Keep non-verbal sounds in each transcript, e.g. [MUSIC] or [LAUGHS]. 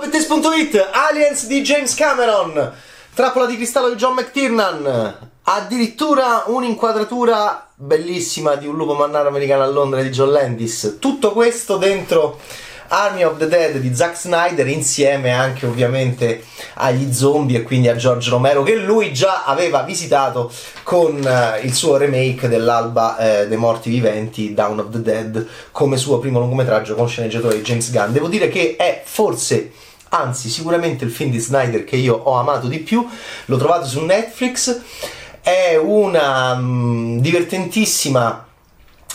Pettes.it, Aliens di James Cameron, Trappola di cristallo di John McTiernan, addirittura un'inquadratura bellissima di un lupo mannaro americano a Londra di John Landis. Tutto questo dentro Army of the Dead di Zack Snyder insieme anche ovviamente agli zombie e quindi a George Romero che lui già aveva visitato con uh, il suo remake dell'Alba eh, dei Morti Viventi Down of the Dead come suo primo lungometraggio con sceneggiatore di James Gunn. Devo dire che è forse anzi sicuramente il film di Snyder che io ho amato di più, l'ho trovato su Netflix, è una um, divertentissima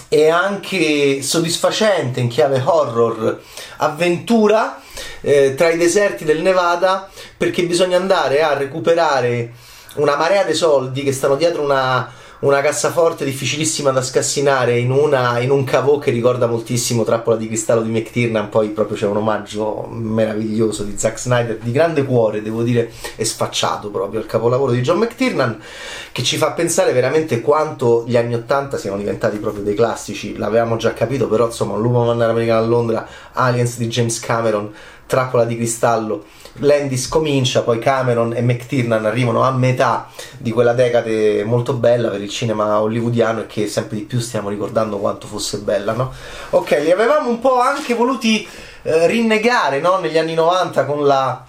e anche soddisfacente in chiave horror avventura eh, tra i deserti del Nevada perché bisogna andare a recuperare una marea di soldi che stanno dietro una una cassaforte difficilissima da scassinare in, una, in un cavò che ricorda moltissimo Trappola di cristallo di McTiernan, poi proprio c'è un omaggio meraviglioso di Zack Snyder, di grande cuore, devo dire, e sfacciato proprio al capolavoro di John McTiernan, che ci fa pensare veramente quanto gli anni Ottanta siano diventati proprio dei classici, l'avevamo già capito, però insomma, Lupo Mannare Americano a Londra, Aliens di James Cameron, Trappola di cristallo, Landis comincia, poi Cameron e McTiernan arrivano a metà di quella decade molto bella per il cinema hollywoodiano e che sempre di più stiamo ricordando quanto fosse bella, no? Ok, li avevamo un po' anche voluti eh, rinnegare, no? Negli anni 90 con la,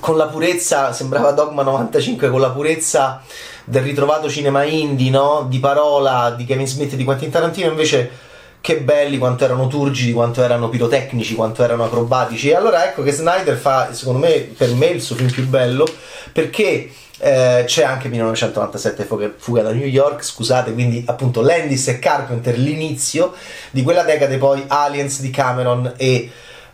con la purezza, sembrava Dogma 95, con la purezza del ritrovato cinema indie, no? Di parola di Kevin Smith e di Quentin Tarantino, invece che belli, quanto erano turgidi, quanto erano pirotecnici, quanto erano acrobatici. E allora ecco che Snyder fa, secondo me, per me il suo film più bello, perché eh, c'è anche 1997 Fuga da New York, scusate, quindi appunto Landis e Carpenter, l'inizio di quella decade, poi Aliens di Cameron e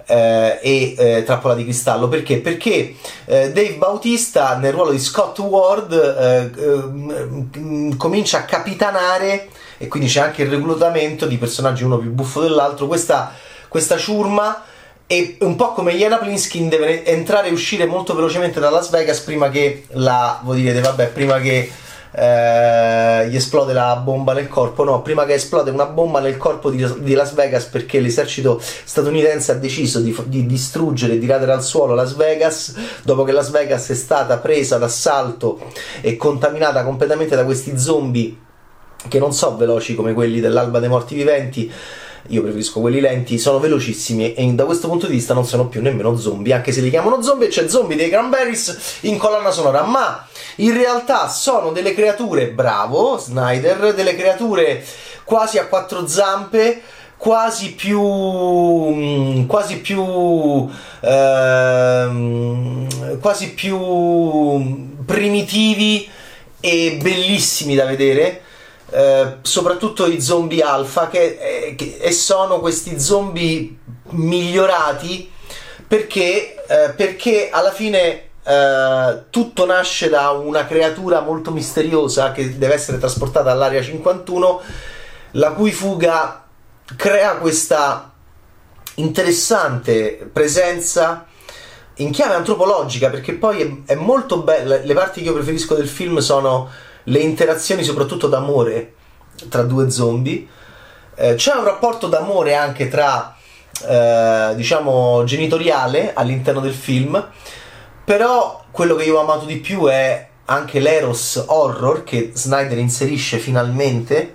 eh, e eh, Trappola di Cristallo. Perché? Perché eh, Dave Bautista nel ruolo di Scott Ward eh, eh, comincia a capitanare e quindi c'è anche il reclutamento di personaggi uno più buffo dell'altro. Questa, questa ciurma e un po' come Iana Plinskin deve entrare e uscire molto velocemente da Las Vegas prima che la voi direte vabbè prima che eh, gli esplode la bomba nel corpo. No, prima che esplode una bomba nel corpo di, di Las Vegas perché l'esercito statunitense ha deciso di, di distruggere di radere al suolo Las Vegas dopo che Las Vegas è stata presa d'assalto e contaminata completamente da questi zombie che non so veloci come quelli dell'alba dei morti viventi io preferisco quelli lenti, sono velocissimi e da questo punto di vista non sono più nemmeno zombie, anche se li chiamano zombie, c'è zombie dei Cranberries in colonna sonora, ma in realtà sono delle creature, bravo Snyder, delle creature quasi a quattro zampe, quasi più mm, quasi più ehm, quasi più primitivi e bellissimi da vedere eh, soprattutto i zombie alfa che, eh, che, e sono questi zombie migliorati perché, eh, perché alla fine Uh, tutto nasce da una creatura molto misteriosa che deve essere trasportata all'area 51, la cui fuga crea questa interessante presenza in chiave antropologica, perché poi è, è molto bella. Le parti che io preferisco del film sono le interazioni, soprattutto d'amore, tra due zombie. Eh, c'è un rapporto d'amore anche tra, eh, diciamo, genitoriale all'interno del film però quello che io ho amato di più è anche l'eros horror che Snyder inserisce finalmente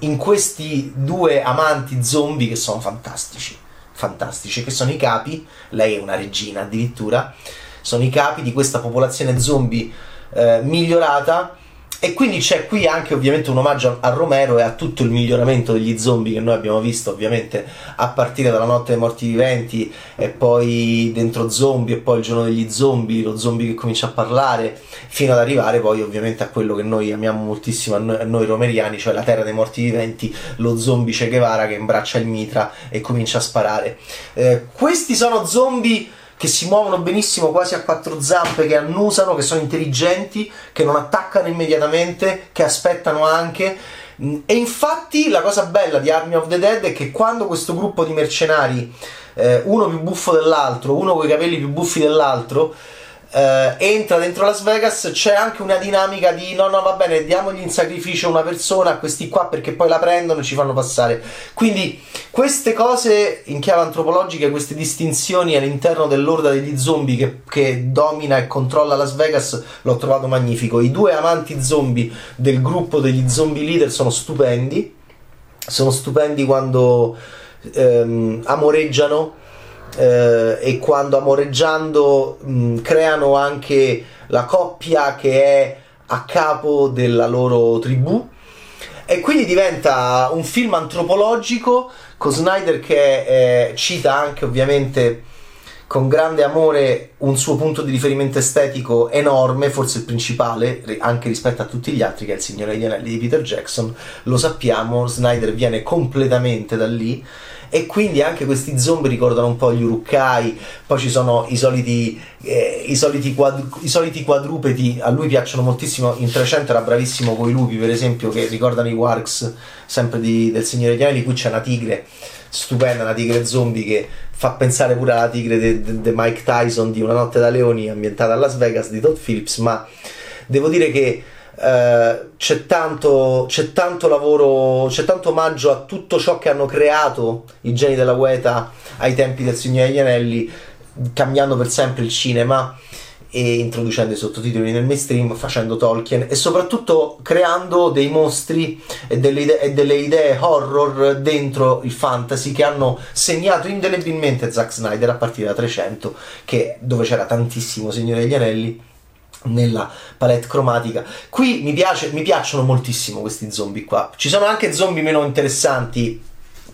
in questi due amanti zombie che sono fantastici, fantastici, che sono i capi, lei è una regina addirittura, sono i capi di questa popolazione zombie eh, migliorata e quindi c'è qui anche ovviamente un omaggio a Romero e a tutto il miglioramento degli zombie che noi abbiamo visto ovviamente a partire dalla notte dei morti viventi e poi dentro zombie e poi il giorno degli zombie, lo zombie che comincia a parlare fino ad arrivare poi ovviamente a quello che noi amiamo moltissimo a noi, a noi romeriani, cioè la terra dei morti viventi, lo zombie Che Guevara che imbraccia il mitra e comincia a sparare. Eh, questi sono zombie che si muovono benissimo quasi a quattro zampe, che annusano, che sono intelligenti, che non attaccano immediatamente, che aspettano anche. Mm, e infatti la cosa bella di Army of the Dead è che quando questo gruppo di mercenari, eh, uno più buffo dell'altro, uno con i capelli più buffi dell'altro, eh, entra dentro Las Vegas, c'è anche una dinamica di no, no, va bene, diamogli in sacrificio una persona a questi qua perché poi la prendono e ci fanno passare. Quindi queste cose in chiave antropologica, queste distinzioni all'interno dell'orda degli zombie che, che domina e controlla Las Vegas, l'ho trovato magnifico. I due amanti zombie del gruppo degli zombie leader sono stupendi, sono stupendi quando ehm, amoreggiano eh, e quando amoreggiando mh, creano anche la coppia che è a capo della loro tribù. E quindi diventa un film antropologico con Snyder che eh, cita anche ovviamente con grande amore un suo punto di riferimento estetico enorme, forse il principale, anche rispetto a tutti gli altri, che è il Signore degli Anelli di Peter Jackson. Lo sappiamo, Snyder viene completamente da lì. E quindi anche questi zombie ricordano un po' gli urukai, poi ci sono i soliti, eh, i, soliti quadru- i soliti quadrupedi, a lui piacciono moltissimo, in 300 era bravissimo con i lupi per esempio che ricordano i Warks sempre di, del Signore degli Anelli, qui c'è una tigre stupenda, una tigre zombie che fa pensare pure alla tigre di Mike Tyson di Una notte da leoni ambientata a Las Vegas di Todd Phillips, ma devo dire che Uh, c'è, tanto, c'è tanto lavoro, c'è tanto omaggio a tutto ciò che hanno creato i geni della Ueta ai tempi del Signore degli Anelli, cambiando per sempre il cinema e introducendo i sottotitoli nel mainstream, facendo Tolkien e soprattutto creando dei mostri e delle, idee, e delle idee horror dentro il fantasy che hanno segnato indelebilmente Zack Snyder a partire da 300, che, dove c'era tantissimo Signore degli Anelli nella palette cromatica. Qui mi, piace, mi piacciono moltissimo questi zombie qua. Ci sono anche zombie meno interessanti,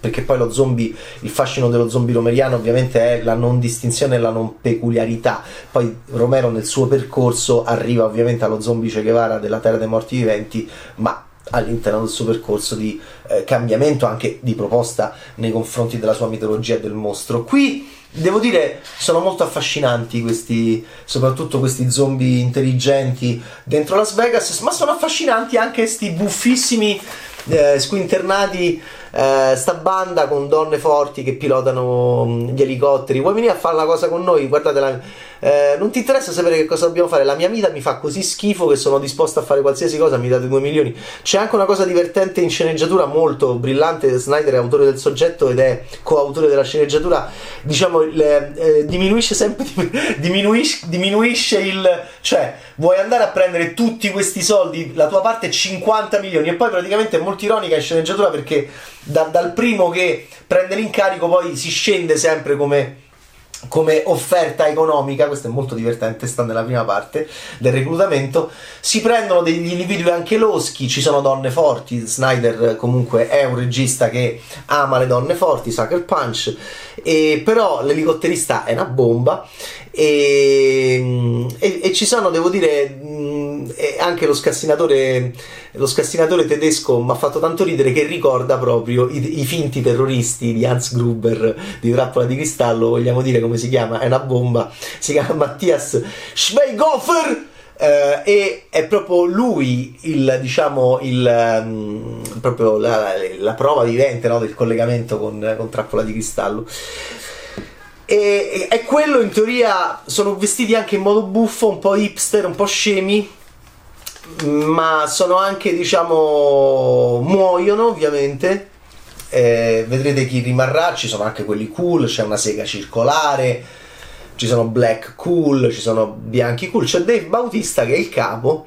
perché poi lo zombie, il fascino dello zombie romeriano ovviamente è la non distinzione e la non peculiarità. Poi Romero nel suo percorso arriva ovviamente allo zombie Che Guevara della Terra dei Morti Viventi, ma all'interno del suo percorso di eh, cambiamento anche di proposta nei confronti della sua mitologia e del mostro. Qui Devo dire, sono molto affascinanti questi, soprattutto questi zombie intelligenti dentro Las Vegas, ma sono affascinanti anche questi buffissimi eh, squinternati eh, sta banda con donne forti che pilotano gli elicotteri. Vuoi venire a fare una cosa con noi? Guardate, la, eh, non ti interessa sapere che cosa dobbiamo fare? La mia vita mi fa così schifo che sono disposto a fare qualsiasi cosa. Mi date 2 milioni. C'è anche una cosa divertente in sceneggiatura molto brillante. Snyder è autore del soggetto ed è coautore della sceneggiatura. Diciamo, le, eh, diminuisce sempre [LAUGHS] diminuisce, diminuisce il cioè vuoi andare a prendere tutti questi soldi, la tua parte è 50 milioni e poi praticamente è molto ironica in sceneggiatura perché da, dal primo che prende l'incarico poi si scende sempre come come offerta economica, questo è molto divertente, sta nella prima parte del reclutamento, si prendono degli individui anche loschi, ci sono donne forti, Snyder comunque è un regista che ama le donne forti, Sucker Punch, e, però l'elicotterista è una bomba e, e, e ci sono, devo dire, anche lo scassinatore, lo scassinatore tedesco mi ha fatto tanto ridere che ricorda proprio i, i, finti terroristi di Hans Gruber di Trappola di Cristallo, vogliamo dire come si chiama, è una bomba, si chiama Mattias Schweighofer. Uh, e è proprio lui il, diciamo, il, um, proprio la, la, prova vivente no, del collegamento con, con Trappola di Cristallo. E, e quello in teoria sono vestiti anche in modo buffo, un po' hipster, un po' scemi, ma sono anche, diciamo, muoiono ovviamente. Eh, vedrete chi rimarrà, ci sono anche quelli cool, c'è una sega circolare, ci sono black cool, ci sono bianchi cool, c'è Dave Bautista che è il capo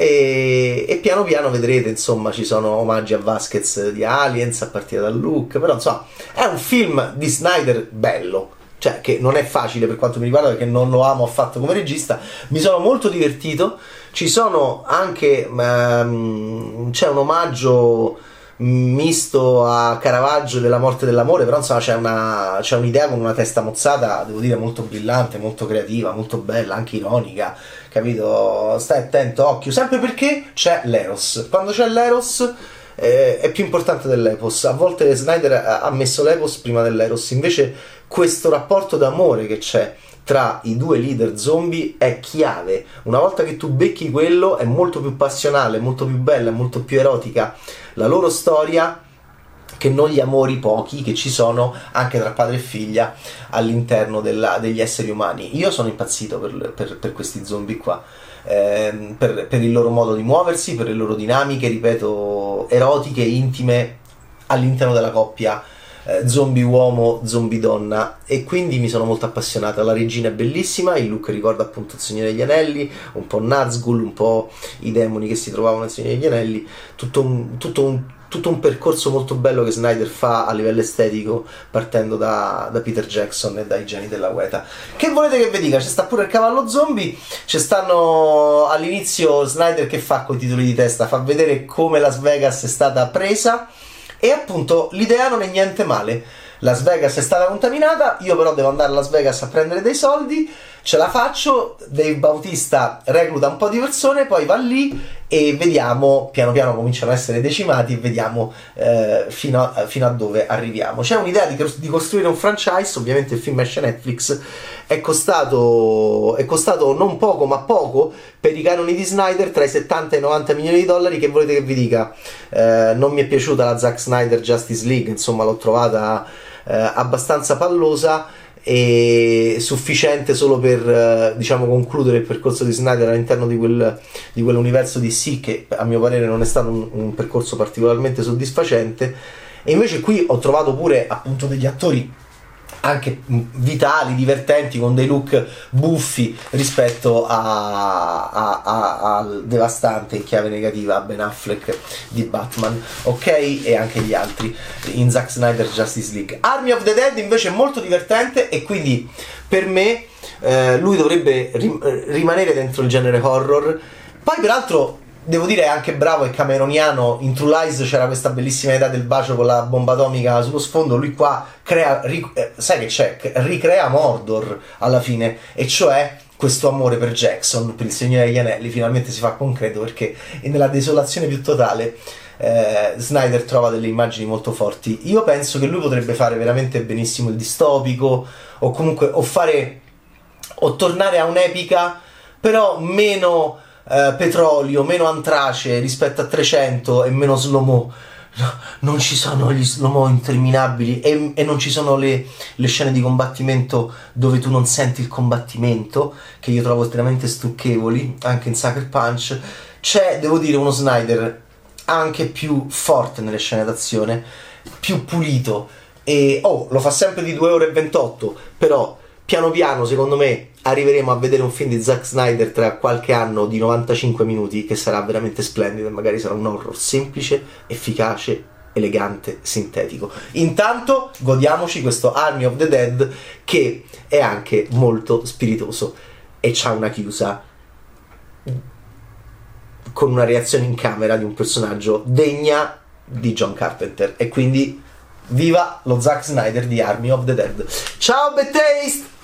e, e, piano piano vedrete insomma ci sono omaggi a Vasquez di Aliens a partire dal look, però insomma è un film di Snyder bello, cioè che non è facile per quanto mi riguarda perché non lo amo affatto come regista, mi sono molto divertito, ci sono anche, um, c'è un omaggio misto a Caravaggio della morte dell'amore, però insomma c'è, una, c'è un'idea con una testa mozzata, devo dire molto brillante, molto creativa, molto bella, anche ironica, capito? Stai attento, occhio, sempre perché c'è l'Eros, quando c'è l'Eros eh, è più importante dell'Epos. A volte Snyder ha messo l'Epos prima dell'Eros, invece questo rapporto d'amore che c'è tra i due leader zombie è chiave. Una volta che tu becchi quello è molto più passionale, molto più bella, molto più erotica la loro storia che non gli amori pochi che ci sono anche tra padre e figlia all'interno della, degli esseri umani. Io sono impazzito per, per, per questi zombie qua. Eh, per, per, il loro modo di muoversi, per le loro dinamiche, ripeto, erotiche, intime all'interno della coppia eh, zombie uomo, zombie donna e quindi mi sono molto appassionata. La regina è bellissima, il look ricorda appunto il Signore degli Anelli, un po' Nazgul, un po' i demoni che si trovavano nel Signore degli Anelli, tutto un, tutto un tutto un percorso molto bello che Snyder fa a livello estetico partendo da, da, Peter Jackson e dai geni della Weta. Che volete che vi dica? C'è sta pure il cavallo zombie, ci stanno all'inizio Snyder che fa con i titoli di testa, fa vedere come Las Vegas è stata presa e appunto l'idea non è niente male. Las Vegas è stata contaminata, io però devo andare a Las Vegas a prendere dei soldi, ce la faccio, Dave Bautista recluta un po' di persone, poi va lì e vediamo, piano piano cominciano a essere decimati e vediamo eh, fino, a, fino, a, dove arriviamo. C'è un'idea di, di, costruire un franchise, ovviamente il film esce Netflix, è costato, è costato non poco ma poco per i canoni di Snyder, tra i 70 e i 90 milioni di dollari, che volete che vi dica? Eh, non mi è piaciuta la Zack Snyder Justice League, insomma l'ho trovata eh, abbastanza pallosa e sufficiente solo per eh, diciamo concludere il percorso di Snyder all'interno di, quel, di quell'universo DC che a mio parere non è stato un, un percorso particolarmente soddisfacente. E invece qui ho trovato pure appunto degli attori anche vitali, divertenti, con dei look buffi rispetto al devastante in chiave negativa Ben Affleck di Batman, ok? E anche gli altri in Zack Snyder Justice League. Army of the Dead invece è molto divertente e quindi per me eh, lui dovrebbe rim- rimanere dentro il genere horror. Poi peraltro devo dire è anche bravo e cameroniano. In True Lies c'era questa bellissima idea del bacio con la bomba atomica sullo sfondo. Lui qua crea, ric- eh, sai che c'è? Ricrea Mordor alla fine, e cioè questo amore per Jackson, per il Signore degli Anelli, finalmente si fa concreto perché nella desolazione più totale. Eh, Snyder trova delle immagini molto forti. Io penso che lui potrebbe fare veramente benissimo il distopico, o comunque o fare o tornare a un'epica, però meno eh, petrolio, meno antrace rispetto a 300 e meno slow-mo. No, non ci sono gli slow-mo interminabili e, e non ci sono le, le, scene di combattimento dove tu non senti il combattimento, che io trovo estremamente stucchevoli, anche in Sucker Punch. C'è, devo dire, uno Snyder anche più forte nelle scene d'azione, più pulito e oh, lo fa sempre di 2 ore e 28, però piano piano, secondo me, arriveremo a vedere un film di Zack Snyder tra qualche anno di 95 minuti che sarà veramente splendido e magari sarà un horror semplice, efficace, elegante, sintetico. Intanto godiamoci questo Army of the Dead che è anche molto spiritoso e c'ha una chiusa con una reazione in camera di un personaggio degna di John Carpenter e quindi viva lo Zack Snyder di Army of the Dead. Ciao Taste!